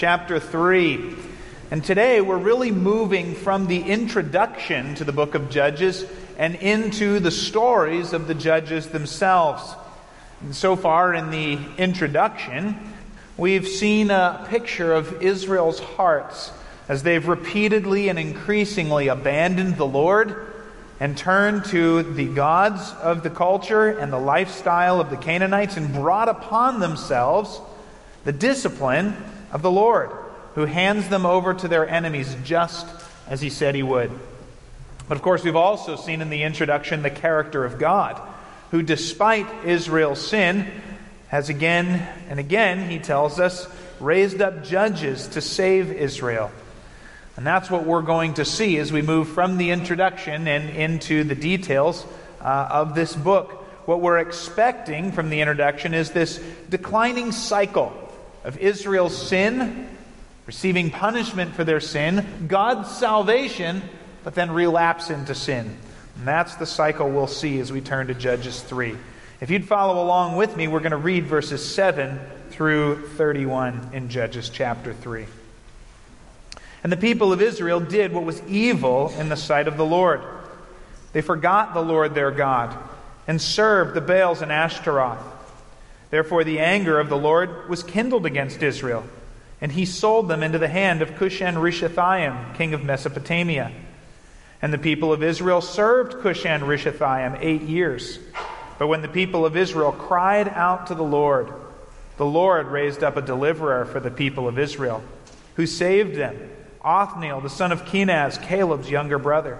chapter 3. And today we're really moving from the introduction to the book of Judges and into the stories of the judges themselves. And so far in the introduction, we've seen a picture of Israel's hearts as they've repeatedly and increasingly abandoned the Lord and turned to the gods of the culture and the lifestyle of the Canaanites and brought upon themselves the discipline of the Lord, who hands them over to their enemies just as he said he would. But of course, we've also seen in the introduction the character of God, who, despite Israel's sin, has again and again, he tells us, raised up judges to save Israel. And that's what we're going to see as we move from the introduction and into the details uh, of this book. What we're expecting from the introduction is this declining cycle of Israel's sin, receiving punishment for their sin, God's salvation, but then relapse into sin. And that's the cycle we'll see as we turn to Judges 3. If you'd follow along with me, we're going to read verses 7 through 31 in Judges chapter 3. And the people of Israel did what was evil in the sight of the Lord. They forgot the Lord their God and served the Baals and Ashtaroth. Therefore, the anger of the Lord was kindled against Israel, and he sold them into the hand of Cushan Rishathaim, king of Mesopotamia. And the people of Israel served Cushan Rishathaim eight years. But when the people of Israel cried out to the Lord, the Lord raised up a deliverer for the people of Israel, who saved them Othniel, the son of Kenaz, Caleb's younger brother.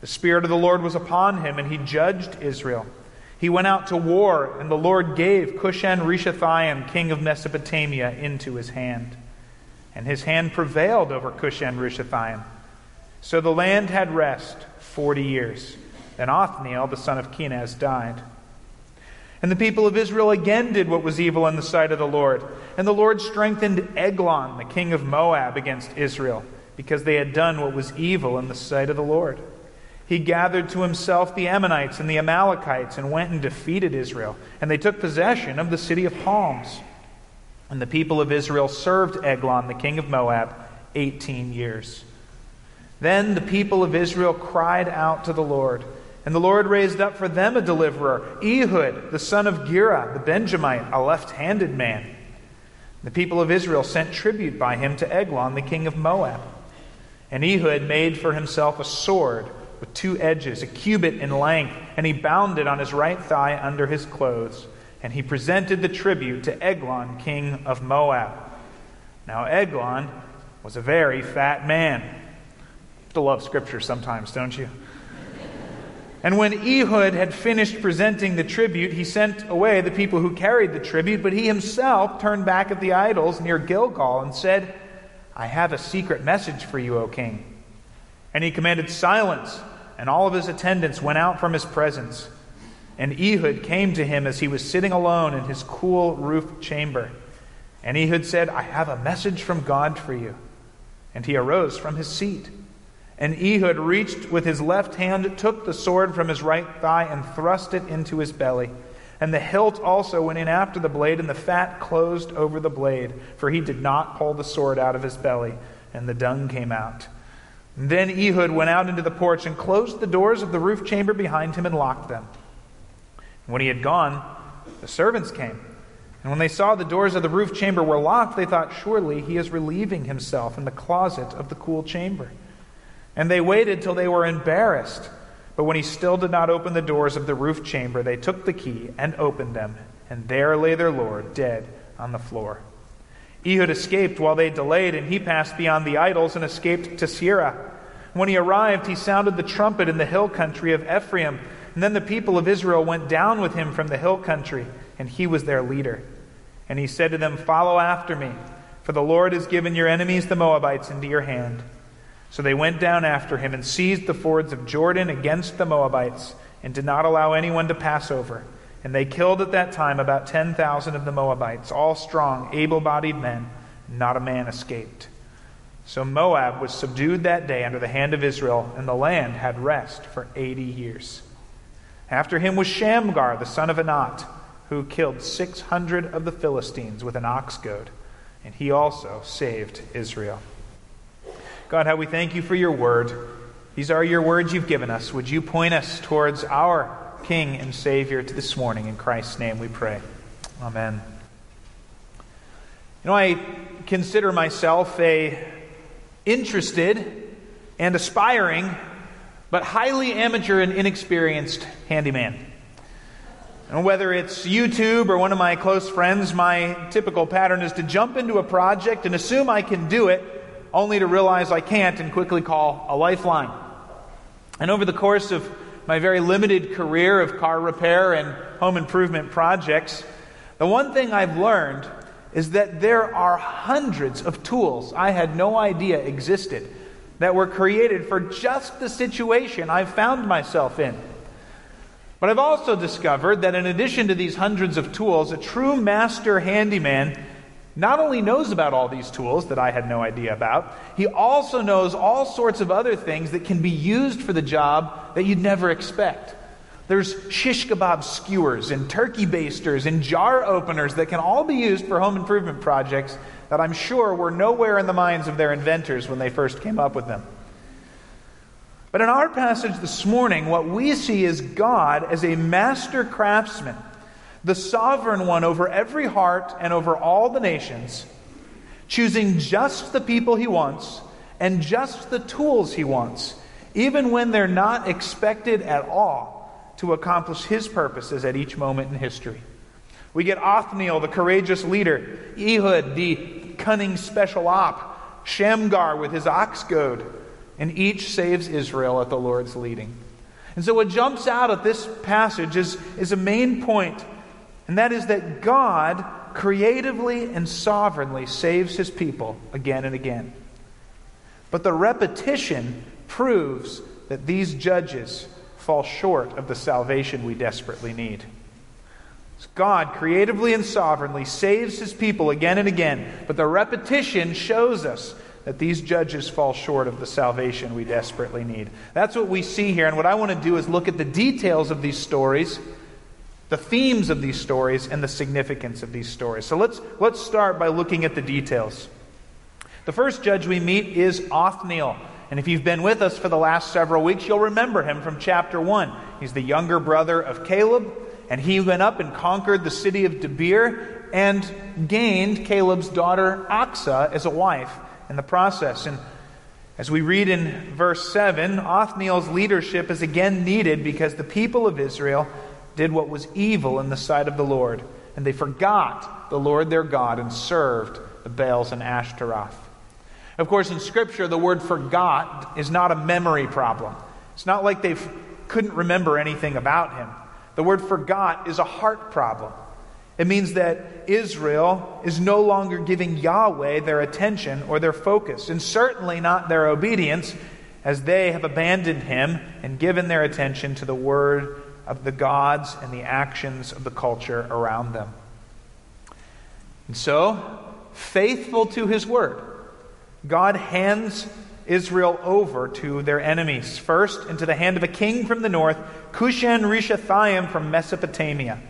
The Spirit of the Lord was upon him, and he judged Israel. He went out to war, and the Lord gave Cushan Rishathaim, king of Mesopotamia, into his hand. And his hand prevailed over Cushan Rishathaim. So the land had rest forty years. Then Othniel, the son of Kenaz, died. And the people of Israel again did what was evil in the sight of the Lord. And the Lord strengthened Eglon, the king of Moab, against Israel, because they had done what was evil in the sight of the Lord. He gathered to himself the Ammonites and the Amalekites and went and defeated Israel. And they took possession of the city of palms. And the people of Israel served Eglon, the king of Moab, 18 years. Then the people of Israel cried out to the Lord. And the Lord raised up for them a deliverer, Ehud, the son of Gera, the Benjamite, a left handed man. The people of Israel sent tribute by him to Eglon, the king of Moab. And Ehud made for himself a sword with two edges, a cubit in length, and he bound it on his right thigh under his clothes. And he presented the tribute to Eglon, king of Moab. Now, Eglon was a very fat man. You have to love scripture sometimes, don't you? And when Ehud had finished presenting the tribute, he sent away the people who carried the tribute, but he himself turned back at the idols near Gilgal and said, I have a secret message for you, O king. And he commanded silence, and all of his attendants went out from his presence. And Ehud came to him as he was sitting alone in his cool roof chamber. And Ehud said, I have a message from God for you. And he arose from his seat. And Ehud reached with his left hand, took the sword from his right thigh, and thrust it into his belly. And the hilt also went in after the blade, and the fat closed over the blade, for he did not pull the sword out of his belly, and the dung came out. Then Ehud went out into the porch and closed the doors of the roof chamber behind him and locked them. When he had gone, the servants came. And when they saw the doors of the roof chamber were locked, they thought, Surely he is relieving himself in the closet of the cool chamber. And they waited till they were embarrassed. But when he still did not open the doors of the roof chamber, they took the key and opened them, and there lay their Lord dead on the floor. Ehud escaped while they delayed, and he passed beyond the idols and escaped to Seirah. When he arrived, he sounded the trumpet in the hill country of Ephraim. And then the people of Israel went down with him from the hill country, and he was their leader. And he said to them, Follow after me. for the Lord has given your enemies, the Moabites, into your hand. So they went down after him and seized the fords of Jordan against the Moabites, and did not allow anyone to pass over. And they killed at that time about 10,000 of the Moabites, all strong, able bodied men. Not a man escaped. So Moab was subdued that day under the hand of Israel, and the land had rest for 80 years. After him was Shamgar, the son of Anat, who killed 600 of the Philistines with an ox goad and he also saved Israel. God, how we thank you for your word. These are your words you've given us. Would you point us towards our King and Savior to this morning? In Christ's name we pray. Amen. You know, I consider myself a interested and aspiring, but highly amateur and inexperienced handyman. And whether it's YouTube or one of my close friends, my typical pattern is to jump into a project and assume I can do it, only to realize I can't and quickly call a lifeline. And over the course of my very limited career of car repair and home improvement projects, the one thing I've learned is that there are hundreds of tools I had no idea existed that were created for just the situation I've found myself in. But I've also discovered that in addition to these hundreds of tools, a true master handyman not only knows about all these tools that I had no idea about, he also knows all sorts of other things that can be used for the job that you'd never expect. There's shish kebab skewers and turkey basters and jar openers that can all be used for home improvement projects that I'm sure were nowhere in the minds of their inventors when they first came up with them. But in our passage this morning, what we see is God as a master craftsman, the sovereign one over every heart and over all the nations, choosing just the people he wants and just the tools he wants, even when they're not expected at all to accomplish his purposes at each moment in history. We get Othniel, the courageous leader, Ehud, the cunning special op, Shamgar with his ox goad and each saves Israel at the Lord's leading. And so, what jumps out at this passage is, is a main point, and that is that God creatively and sovereignly saves his people again and again. But the repetition proves that these judges fall short of the salvation we desperately need. God creatively and sovereignly saves his people again and again, but the repetition shows us that these judges fall short of the salvation we desperately need. That's what we see here. And what I want to do is look at the details of these stories, the themes of these stories, and the significance of these stories. So let's, let's start by looking at the details. The first judge we meet is Othniel. And if you've been with us for the last several weeks, you'll remember him from chapter 1. He's the younger brother of Caleb, and he went up and conquered the city of Debir and gained Caleb's daughter Achsah as a wife in the process. And as we read in verse 7, Othniel's leadership is again needed because the people of Israel did what was evil in the sight of the Lord, and they forgot the Lord their God and served the Baals and Ashtaroth. Of course, in Scripture, the word forgot is not a memory problem. It's not like they couldn't remember anything about him. The word forgot is a heart problem. It means that Israel is no longer giving Yahweh their attention or their focus, and certainly not their obedience, as they have abandoned him and given their attention to the word of the gods and the actions of the culture around them. And so, faithful to his word, God hands Israel over to their enemies. First, into the hand of a king from the north, Cushan Rishathaim from Mesopotamia.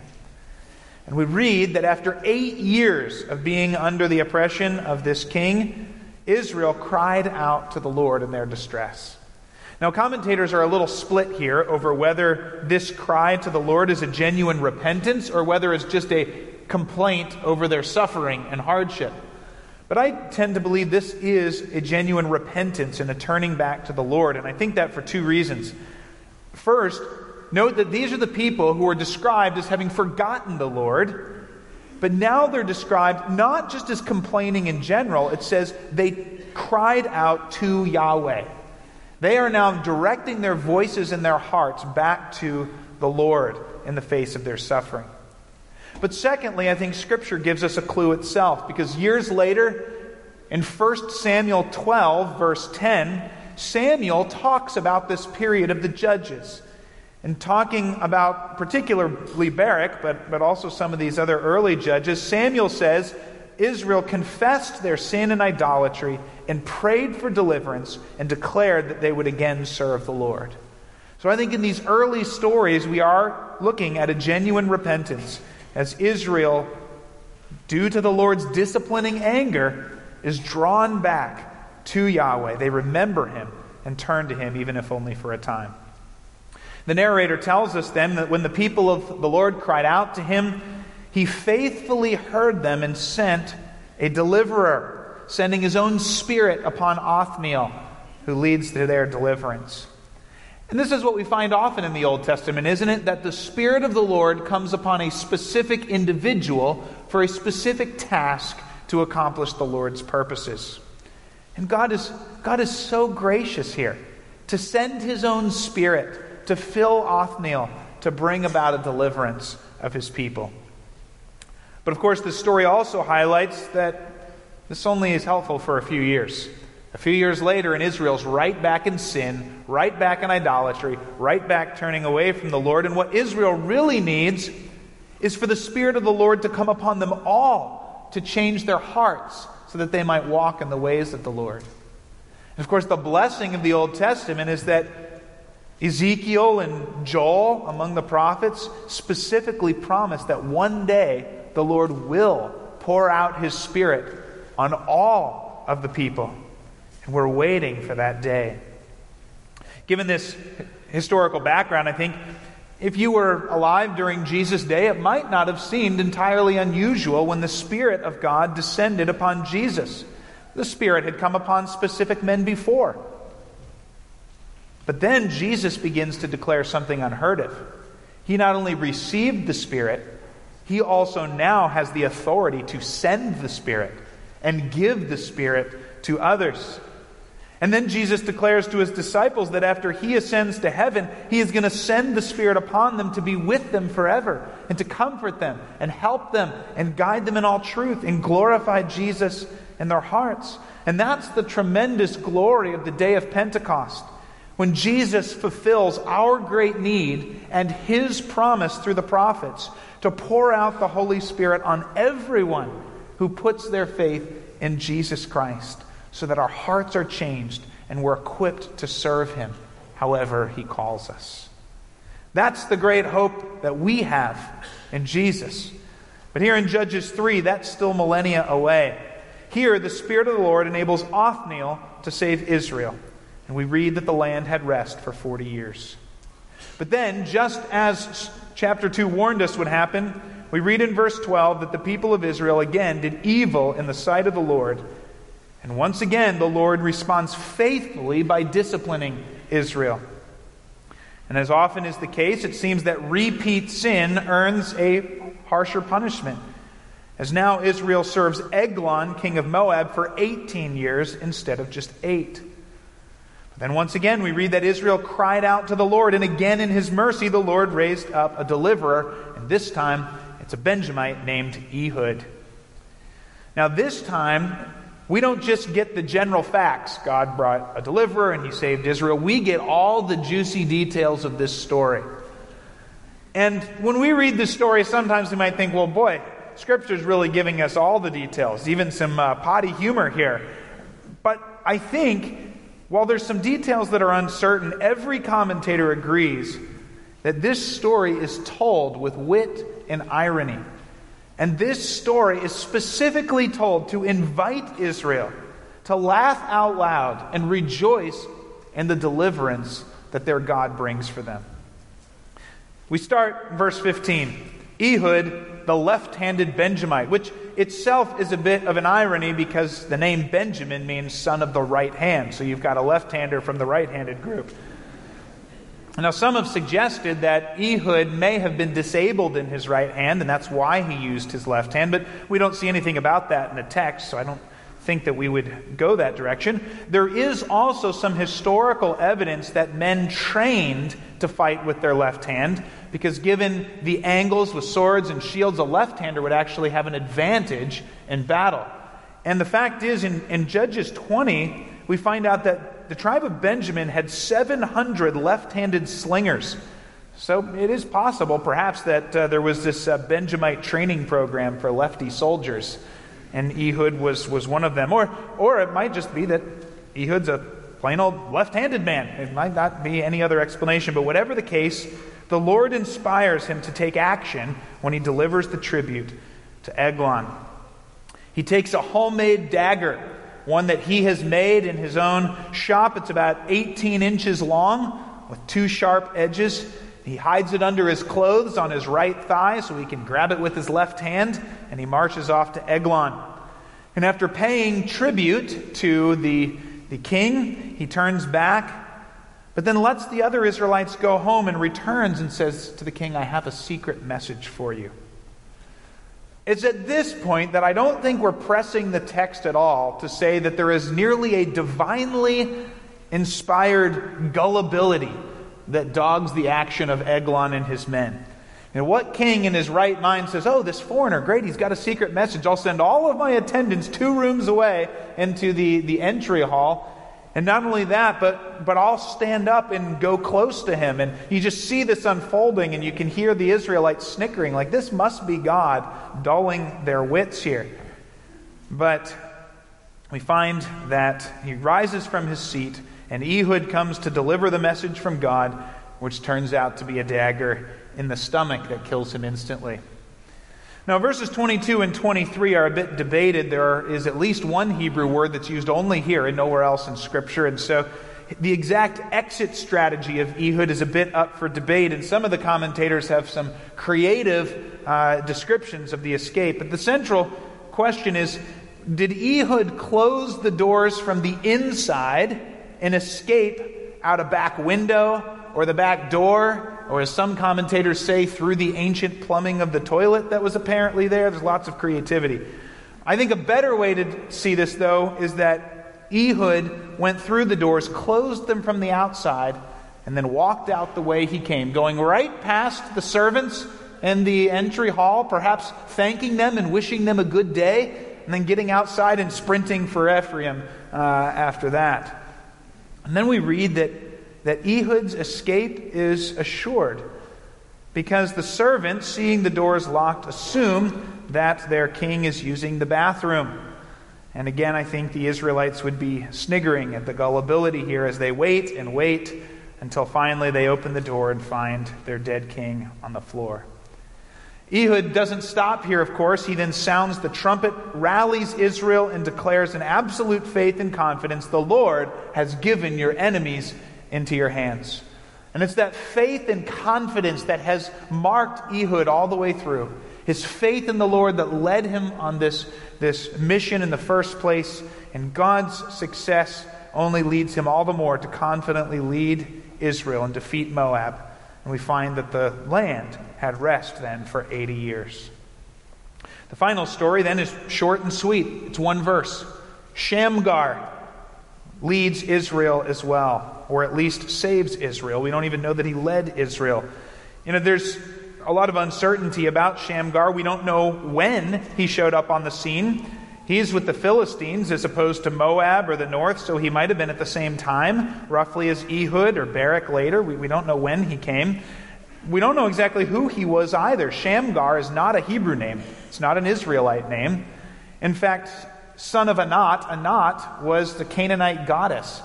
And we read that after eight years of being under the oppression of this king, Israel cried out to the Lord in their distress. Now, commentators are a little split here over whether this cry to the Lord is a genuine repentance or whether it's just a complaint over their suffering and hardship. But I tend to believe this is a genuine repentance and a turning back to the Lord, and I think that for two reasons. First, Note that these are the people who are described as having forgotten the Lord, but now they're described not just as complaining in general, it says they cried out to Yahweh. They are now directing their voices and their hearts back to the Lord in the face of their suffering. But secondly, I think Scripture gives us a clue itself, because years later, In 1 Samuel 12, verse 10, Samuel talks about this period of the judges. And talking about particularly Barak, but, but also some of these other early judges, Samuel says Israel confessed their sin and idolatry and prayed for deliverance and declared that they would again serve the Lord. So I think in these early stories, we are looking at a genuine repentance as Israel, due to the Lord's disciplining anger, is drawn back to Yahweh. They remember him and turn to him, even if only for a time. The narrator tells us then that when the people of the Lord cried out to him, he faithfully heard them and sent a deliverer, sending his own spirit upon Othniel, who leads to their deliverance. And this is what we find often in the Old Testament, isn't it? That the Spirit of the Lord comes upon a specific individual for a specific task to accomplish the Lord's purposes. And God is, God is so gracious here to send His own Spirit to fill Othniel to bring about a deliverance of his people. But of course, this story also highlights that this only is helpful for a few years. A few years later, and Israel's right back in sin, right back in idolatry, right back turning away from the Lord. And what Israel really needs is for the Spirit of the Lord to come upon them all to change their hearts so that they might walk in the ways of the Lord. And of course, the blessing of the Old Testament is that Ezekiel and Joel, among the prophets, specifically promised that one day the Lord will pour out his Spirit on all of the people. And we're waiting for that day. Given this historical background, I think if you were alive during Jesus' day, it might not have seemed entirely unusual when the Spirit of God descended upon Jesus. The Spirit had come upon specific men before. But then Jesus begins to declare something unheard of. He not only received the Spirit, he also now has the authority to send the Spirit and give the Spirit to others. And then Jesus declares to his disciples that after he ascends to heaven, he is going to send the Spirit upon them to be with them forever and to comfort them and help them and guide them in all truth and glorify Jesus in their hearts. And that's the tremendous glory of the day of Pentecost when Jesus fulfills our great need and his promise through the prophets to pour out the Holy Spirit on everyone who puts their faith in Jesus Christ, so that our hearts are changed and we're equipped to serve him however he calls us. That's the great hope that we have in Jesus. But here in Judges 3, that's still millennia away. Here, the Spirit of the Lord enables Othniel to save Israel. And we read that the land had rest for 40 years. But then, just as chapter 2 warned us would happen, we read in verse 12 that the people of Israel again did evil in the sight of the Lord. And once again, the Lord responds faithfully by disciplining Israel. And as often is the case, it seems that repeat sin earns a harsher punishment. As now Israel serves Eglon, king of Moab, for 18 years instead of just eight. But Then once again, we read that Israel cried out to the Lord, and again in his mercy, the Lord raised up a deliverer, and this time it's a Benjamite named Ehud. Now, this time, we don't just get the general facts. God brought a deliverer and he saved Israel. We get all the juicy details of this story. And when we read this story, sometimes we might think, well, boy, Scripture's really giving us all the details, even some uh, potty humor here. But I think while there's some details that are uncertain, every commentator agrees that this story is told with wit and irony. And this story is specifically told to invite Israel to laugh out loud and rejoice in the deliverance that their God brings for them. We start verse 15. Ehud, the left handed Benjamite, which itself is a bit of an irony because the name Benjamin means son of the right hand. So you've got a left hander from the right handed group. Now, some have suggested that Ehud may have been disabled in his right hand, and that's why he used his left hand, but we don't see anything about that in the text, so I don't think that we would go that direction. There is also some historical evidence that men trained to fight with their left hand, because given the angles with swords and shields, a left hander would actually have an advantage in battle. And the fact is, in, in Judges 20, we find out that the tribe of Benjamin had 700 left handed slingers. So it is possible, perhaps, that uh, there was this uh, Benjamite training program for lefty soldiers, and Ehud was, was one of them. Or, or it might just be that Ehud's a plain old left handed man. It might not be any other explanation, but whatever the case, the Lord inspires him to take action when he delivers the tribute to Eglon. He takes a homemade dagger, one that he has made in his own shop. It's about 18 inches long with two sharp edges. He hides it under his clothes on his right thigh so he can grab it with his left hand, and he marches off to Eglon. And after paying tribute to the, the king, he turns back, but then lets the other Israelites go home and returns and says to the king, I have a secret message for you. It's at this point that I don't think we're pressing the text at all to say that there is nearly a divinely inspired gullibility that dogs the action of Eglon and his men. And what king in his right mind says, Oh, this foreigner, great, he's got a secret message. I'll send all of my attendants two rooms away into the, the entry hall. And not only that, but, but I'll stand up and go close to him. And you just see this unfolding, and you can hear the Israelites snickering, like, this must be God dulling their wits here. But we find that he rises from his seat and Ehud comes to deliver the message from God, which turns out to be a dagger in the stomach that kills him instantly. Now, verses 22 and 23 are a bit debated. There is at least one Hebrew word that's used only here and nowhere else in Scripture. And so the exact exit strategy of Ehud is a bit up for debate. And some of the commentators have some creative uh, descriptions of the escape. But the central question is did Ehud close the doors from the inside? and escape out a back window or the back door, or as some commentators say, through the ancient plumbing of the toilet that was apparently there. There's lots of creativity. I think a better way to see this, though, is that Ehud went through the doors, closed them from the outside, and then walked out the way he came, going right past the servants in the entry hall, perhaps thanking them and wishing them a good day, and then getting outside and sprinting for Ephraim uh, after that. And then we read that, that Ehud's escape is assured because the servants, seeing the doors locked, assume that their king is using the bathroom. And again, I think the Israelites would be sniggering at the gullibility here as they wait and wait until finally they open the door and find their dead king on the floor. Ehud doesn't stop here, of course. He then sounds the trumpet, rallies Israel, and declares in absolute faith and confidence the Lord has given your enemies into your hands. And it's that faith and confidence that has marked Ehud all the way through. His faith in the Lord that led him on this, this mission in the first place. And God's success only leads him all the more to confidently lead Israel and defeat Moab. And we find that the land had rest then for 80 years. The final story then is short and sweet. It's one verse. Shamgar leads Israel as well, or at least saves Israel. We don't even know that he led Israel. You know, there's a lot of uncertainty about Shamgar. We don't know when he showed up on the scene. He's with the Philistines as opposed to Moab or the north, so he might have been at the same time, roughly as Ehud or Barak later. We, we don't know when he came. We don't know exactly who he was either. Shamgar is not a Hebrew name, it's not an Israelite name. In fact, son of Anat, Anat was the Canaanite goddess.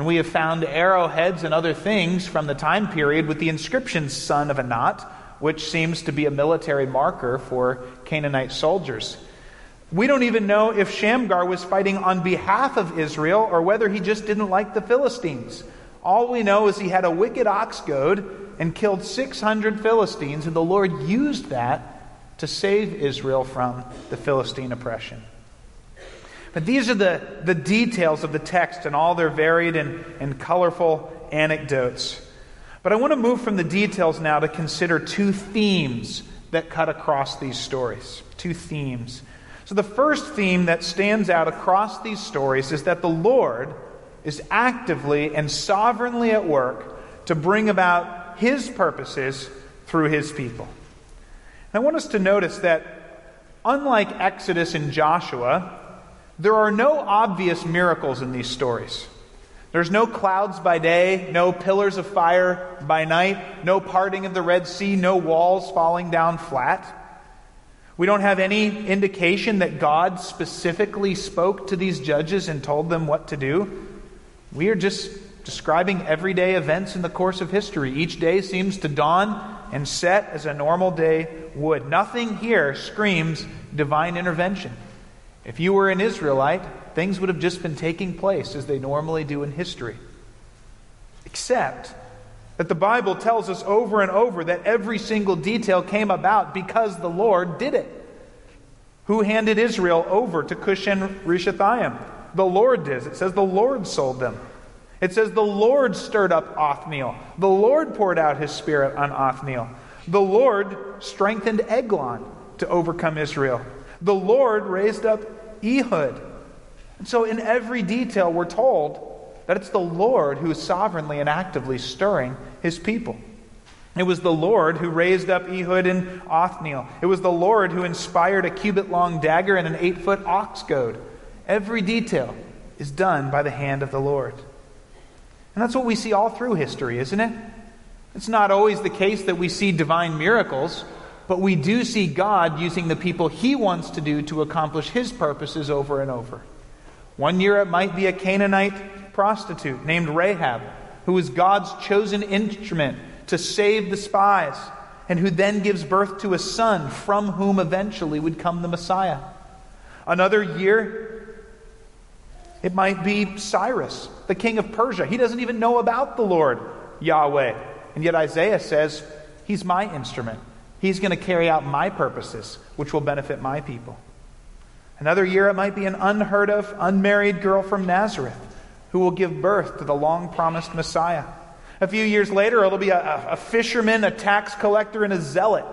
And we have found arrowheads and other things from the time period with the inscription son of Anat, which seems to be a military marker for Canaanite soldiers. We don't even know if Shamgar was fighting on behalf of Israel or whether he just didn't like the Philistines. All we know is he had a wicked ox goad and killed 600 Philistines, and the Lord used that to save Israel from the Philistine oppression. But these are the, the details of the text and all their varied and, and colorful anecdotes. But I want to move from the details now to consider two themes that cut across these stories. Two themes. So, the first theme that stands out across these stories is that the Lord is actively and sovereignly at work to bring about his purposes through his people. And I want us to notice that, unlike Exodus and Joshua, There are no obvious miracles in these stories. There's no clouds by day, no pillars of fire by night, no parting of the Red Sea, no walls falling down flat. We don't have any indication that God specifically spoke to these judges and told them what to do. We are just describing everyday events in the course of history. Each day seems to dawn and set as a normal day would. Nothing here screams divine intervention. If you were an Israelite, things would have just been taking place as they normally do in history. Except that the Bible tells us over and over that every single detail came about because the Lord did it. Who handed Israel over to Cushan Rishathaim? The Lord did. It says the Lord sold them. It says the Lord stirred up Othniel. The Lord poured out his spirit on Othniel. The Lord strengthened Eglon to overcome Israel. The Lord raised up Ehud. And so, in every detail, we're told that it's the Lord who is sovereignly and actively stirring his people. It was the Lord who raised up Ehud and Othniel. It was the Lord who inspired a cubit long dagger and an eight foot ox goad. Every detail is done by the hand of the Lord. And that's what we see all through history, isn't it? It's not always the case that we see divine miracles, but we do see God using the people He wants to do to accomplish His purposes over and over. One year it might be a Canaanite prostitute named Rahab, who is God's chosen instrument to save the spies, and who then gives birth to a son from whom eventually would come the Messiah. Another year, it might be Cyrus, the king of Persia. He doesn't even know about the Lord, Yahweh. And yet Isaiah says, He's my instrument. He's going to carry out my purposes, which will benefit my people. Another year, it might be an unheard of, unmarried girl from Nazareth who will give birth to the long promised Messiah. A few years later, it'll be a, a, fisherman, a tax collector, and a zealot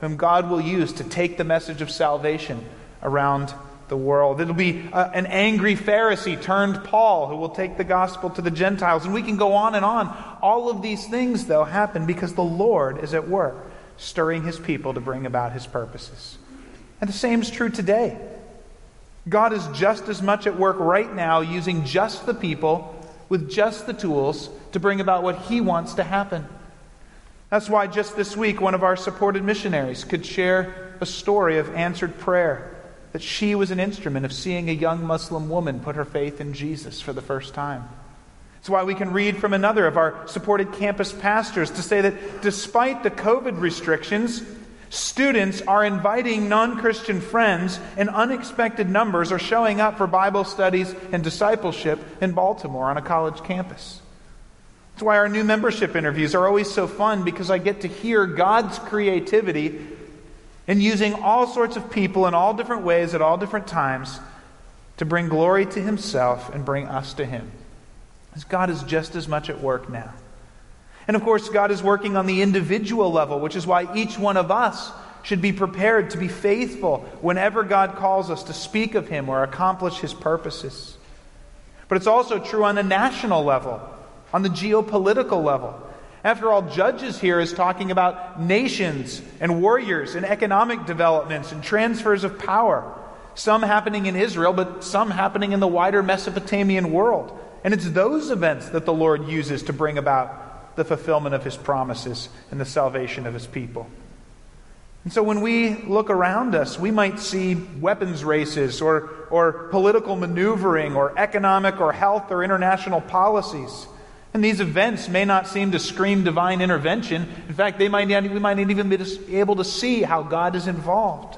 whom God will use to take the message of salvation around the world. It'll be a, an angry Pharisee turned Paul who will take the gospel to the Gentiles. And we can go on and on. All of these things, though, happen because the Lord is at work, stirring his people to bring about his purposes. And the same is true today. God is just as much at work right now using just the people with just the tools to bring about what He wants to happen. That's why just this week, one of our supported missionaries could share a story of answered prayer that she was an instrument of seeing a young Muslim woman put her faith in Jesus for the first time. It's why we can read from another of our supported campus pastors to say that despite the COVID restrictions, Students are inviting non Christian friends, and unexpected numbers are showing up for Bible studies and discipleship in Baltimore on a college campus. That's why our new membership interviews are always so fun because I get to hear God's creativity in using all sorts of people in all different ways at all different times to bring glory to Himself and bring us to Him. Because God is just as much at work now. And of course, God is working on the individual level, which is why each one of us should be prepared to be faithful whenever God calls us to speak of Him or accomplish His purposes. But it's also true on a national level, on the geopolitical level. After all, Judges here is talking about nations and warriors and economic developments and transfers of power. Some happening in Israel, but some happening in the wider Mesopotamian world. And it's those events that the Lord uses to bring about the fulfillment of his promises and the salvation of his people. And so when we look around us, we might see weapons races or, or political maneuvering or economic or health or international policies. And these events may not seem to scream divine intervention. In fact, they might not, we might not even be able to see how God is involved.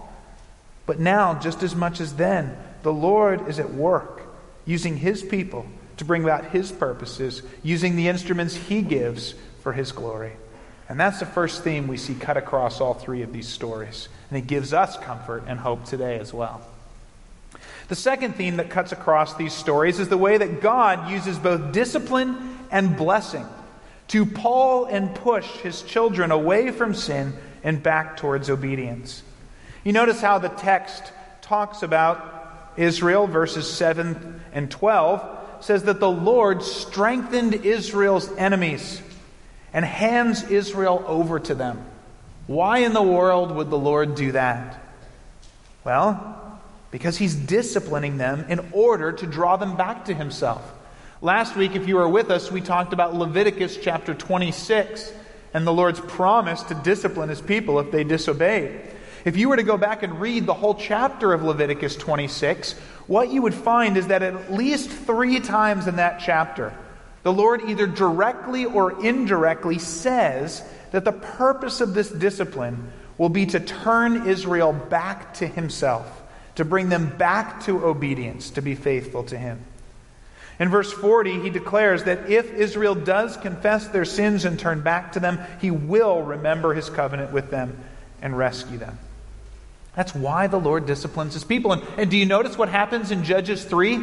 But now, just as much as then, the Lord is at work using his people to bring about His purposes using the instruments He gives for His glory. And that's the first theme we see cut across all three of these stories. And it gives us comfort and hope today as well. The second theme that cuts across these stories is the way that God uses both discipline and blessing to pull and push his children away from sin and back towards obedience. You notice how the text talks about Israel, verses 7 and 12 says that the Lord strengthened Israel's enemies and hands Israel over to them. Why in the world would the Lord do that? Well, because he's disciplining them in order to draw them back to himself. Last week, if you were with us, we talked about Leviticus chapter 26 and the Lord's promise to discipline his people if they disobeyed. If you were to go back and read the whole chapter of Leviticus 26, what you would find is that at least three times in that chapter, the Lord either directly or indirectly says that the purpose of this discipline will be to turn Israel back to himself, to bring them back to obedience, to be faithful to him. In verse 40, he declares that if Israel does confess their sins and turn back to them, he will remember his covenant with them and rescue them. That's why the Lord disciplines his people. And, and do you notice what happens in Judges 3?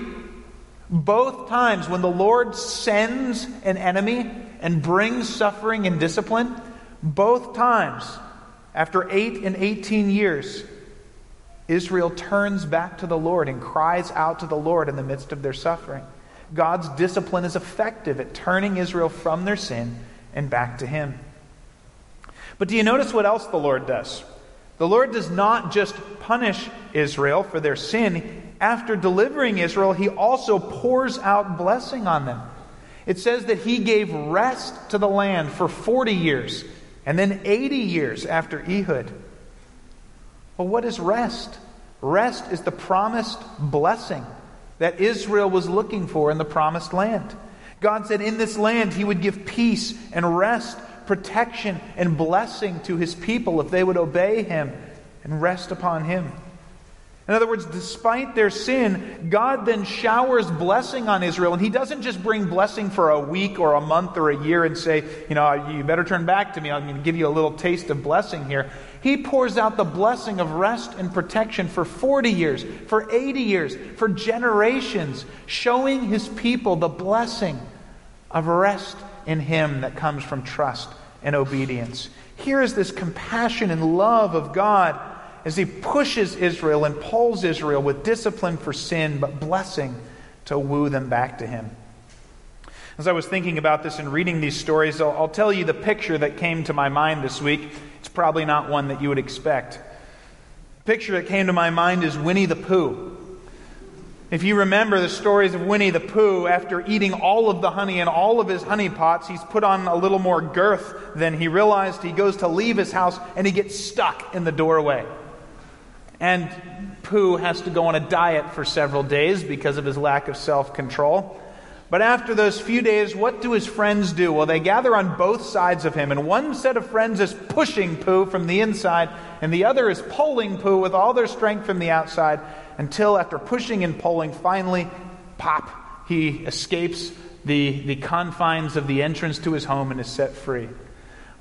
Both times when the Lord sends an enemy and brings suffering and discipline, both times, after 8 and 18 years, Israel turns back to the Lord and cries out to the Lord in the midst of their suffering. God's discipline is effective at turning Israel from their sin and back to Him. But do you notice what else the Lord does? The Lord does not just punish Israel for their sin. After delivering Israel, He also pours out blessing on them. It says that He gave rest to the land for 40 years and then 80 years after Ehud. Well, what is rest? Rest is the promised blessing that Israel was looking for in the promised land. God said in this land he would give peace and rest, protection and blessing to his people if they would obey him and rest upon him. In other words, despite their sin, God then showers blessing on Israel. And He doesn't just bring blessing for a week or a month or a year and say, you know, you better turn back to me. I'm going to give you a little taste of blessing here. He pours out the blessing of rest and protection for 40 years, for 80 years, for generations, showing his people the blessing of rest in him that comes from trust and obedience. Here is this compassion and love of God as he pushes Israel and pulls Israel with discipline for sin, but blessing to woo them back to him. As I was thinking about this and reading these stories, I'll, I'll tell you the picture that came to my mind this week It's probably not one that you would expect. The picture that came to my mind is Winnie the Pooh. If you remember the stories of Winnie the Pooh, after eating all of the honey in all of his honey pots, he's put on a little more girth than he realized. He goes to leave his house and he gets stuck in the doorway. And Pooh has to go on a diet for several days because of his lack of self control. But after those few days, what do his friends do? Well, they gather on both sides of him, and one set of friends is pushing Pooh from the inside, and the other is pulling Pooh with all their strength from the outside until, after pushing and pulling, finally, pop, he escapes the, the confines of the entrance to his home and is set free.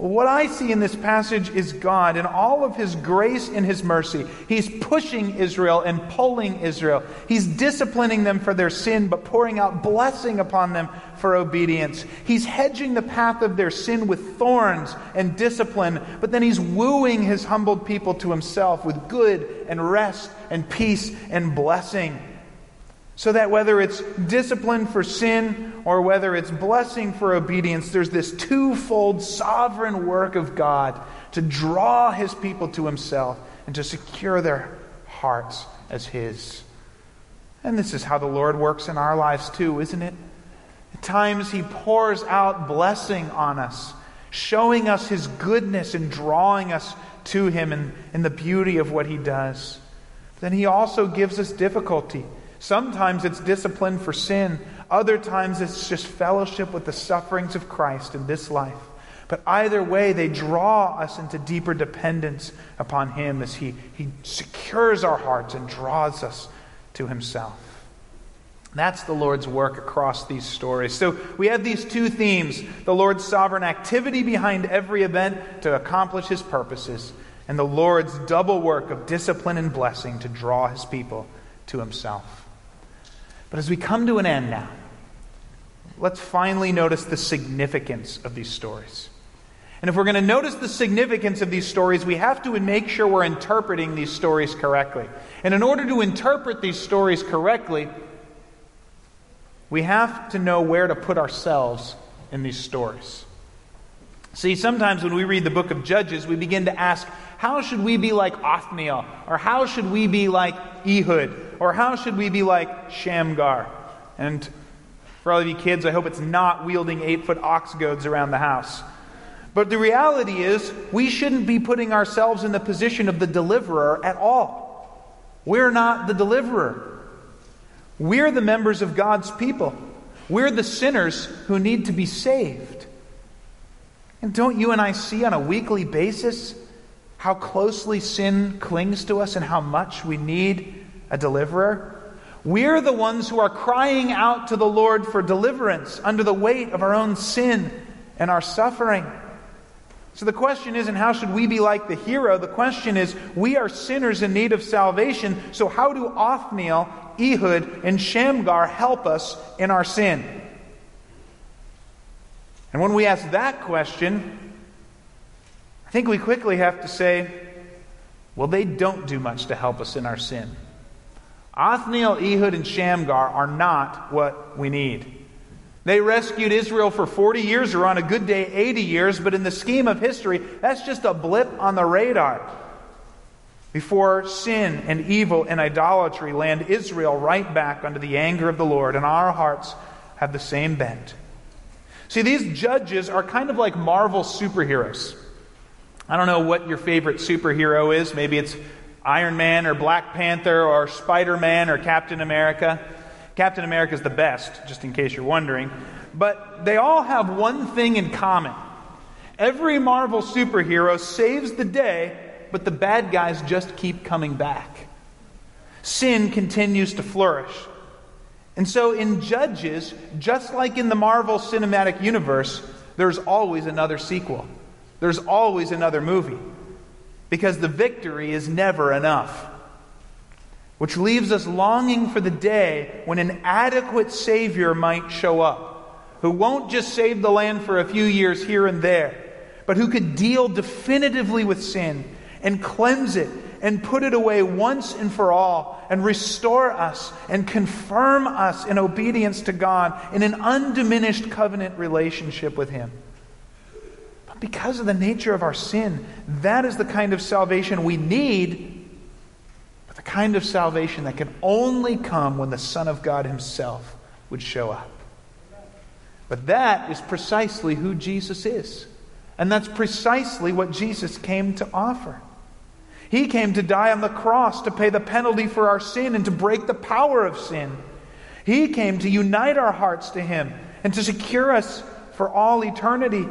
What I see in this passage is God in all of his grace and his mercy. He's pushing Israel and pulling Israel. He's disciplining them for their sin, but pouring out blessing upon them for obedience. He's hedging the path of their sin with thorns and discipline, but then he's wooing his humbled people to himself with good and rest and peace and blessing. So that whether it's discipline for sin or whether it's blessing for obedience, there's this twofold sovereign work of God to draw his people to himself and to secure their hearts as his. And this is how the Lord works in our lives too, isn't it? At times he pours out blessing on us, showing us his goodness and drawing us to him in, in the beauty of what he does. Then he also gives us difficulty Sometimes it's discipline for sin, other times it's just fellowship with the sufferings of Christ in this life. But either way, they draw us into deeper dependence upon Him as He, he secures our hearts and draws us to Himself. That's the Lord's work across these stories. So we have these two themes the Lord's sovereign activity behind every event to accomplish His purposes, and the Lord's double work of discipline and blessing to draw His people to Himself. But as we come to an end now, let's finally notice the significance of these stories. And if we're going to notice the significance of these stories, we have to make sure we're interpreting these stories correctly. And in order to interpret these stories correctly, we have to know where to put ourselves in these stories. See, sometimes when we read the book of Judges, we begin to ask, how should we be like Othniel? Or how should we be like Ehud? Or how should we be like Shamgar? And for all of you kids, I hope it's not wielding eight foot ox goads around the house. But the reality is, we shouldn't be putting ourselves in the position of the deliverer at all. We're not the deliverer. We're the members of God's people. We're the sinners who need to be saved. And don't you and I see on a weekly basis how closely sin clings to us and how much we need a deliverer? We're the ones who are crying out to the Lord for deliverance under the weight of our own sin and our suffering. So the question isn't how should we be like the hero? The question is we are sinners in need of salvation. So how do Othniel, Ehud, and Shamgar help us in our sin? And when we ask that question, I think we quickly have to say, well, they don't do much to help us in our sin. Othniel, Ehud, and Shamgar are not what we need. They rescued Israel for 40 years, or on a good day, 80 years, but in the scheme of history, that's just a blip on the radar. Before sin and evil and idolatry land Israel right back under the anger of the Lord, and our hearts have the same bent. See, these judges are kind of like Marvel superheroes. I don't know what your favorite superhero is. Maybe it's Iron Man or Black Panther or Spider Man or Captain America. Captain America is the best, just in case you're wondering. But they all have one thing in common. Every Marvel superhero saves the day, but the bad guys just keep coming back. Sin continues to flourish. And so in Judges, just like in the Marvel Cinematic Universe, there's always another sequel. There's always another movie. Because the victory is never enough which leaves us longing for the day when an adequate Savior might show up, who won't just save the land for a few years here and there, but who could deal definitively with sin and cleanse it and put it away once and for all and restore us and confirm us in obedience to God in an undiminished covenant relationship with Him. Because of the nature of our sin, that is the kind of salvation we need but the kind of salvation that can only come when the Son of God Himself would show up. But that is precisely who Jesus is. And that's precisely what Jesus came to offer. He came to die on the cross to pay the penalty for our sin and to break the power of sin. He came to unite our hearts to Him and to secure us for all eternity.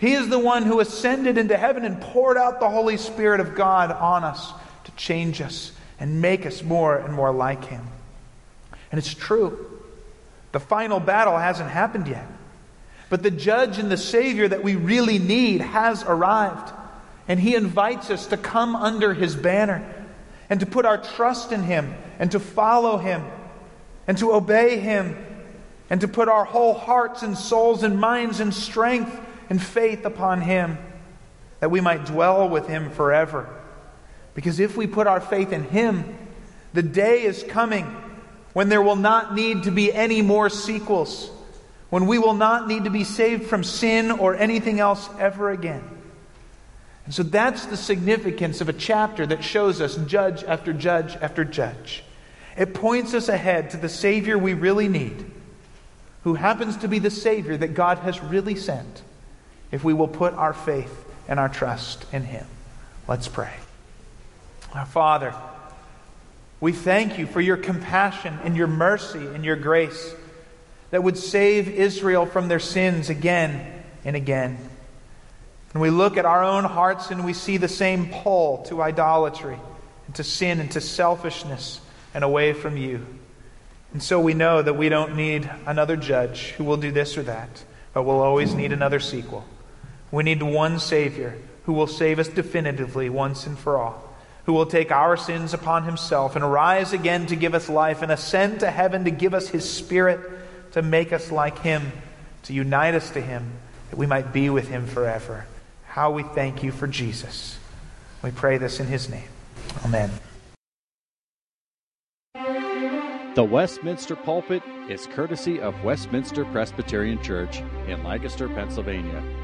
He is the one who ascended into heaven and poured out the Holy Spirit of God on us to change us and make us more and more like Him. And it's true. The final battle hasn't happened yet. But the judge and the Savior that we really need has arrived. And He invites us to come under His banner and to put our trust in Him and to follow Him and to obey Him and to put our whole hearts and souls and minds and strength and faith upon Him that we might dwell with Him forever. Because if we put our faith in Him, the day is coming when there will not need to be any more sequels, when we will not need to be saved from sin or anything else ever again. And so that's the significance of a chapter that shows us judge after judge after judge. It points us ahead to the Savior we really need, who happens to be the Savior that God has really sent, if we will put our faith and our trust in Him. Let's pray. Our Father, we thank you for your compassion and your mercy and your grace that would save Israel from their sins again and again. And we look at our own hearts and we see the same pull to idolatry and to sin and to selfishness and away from you. And so we know that we don't need another judge who will do this or that, but we'll always need another sequel. We need one Savior who will save us definitively once and for all who will take our sins upon himself and rise again to give us life and ascend to heaven to give us his spirit to make us like him, to unite us to him, that we might be with him forever. How we thank you for Jesus. We pray this in his name. Amen. The Westminster Pulpit is courtesy of Westminster Presbyterian Church in Lancaster, Pennsylvania.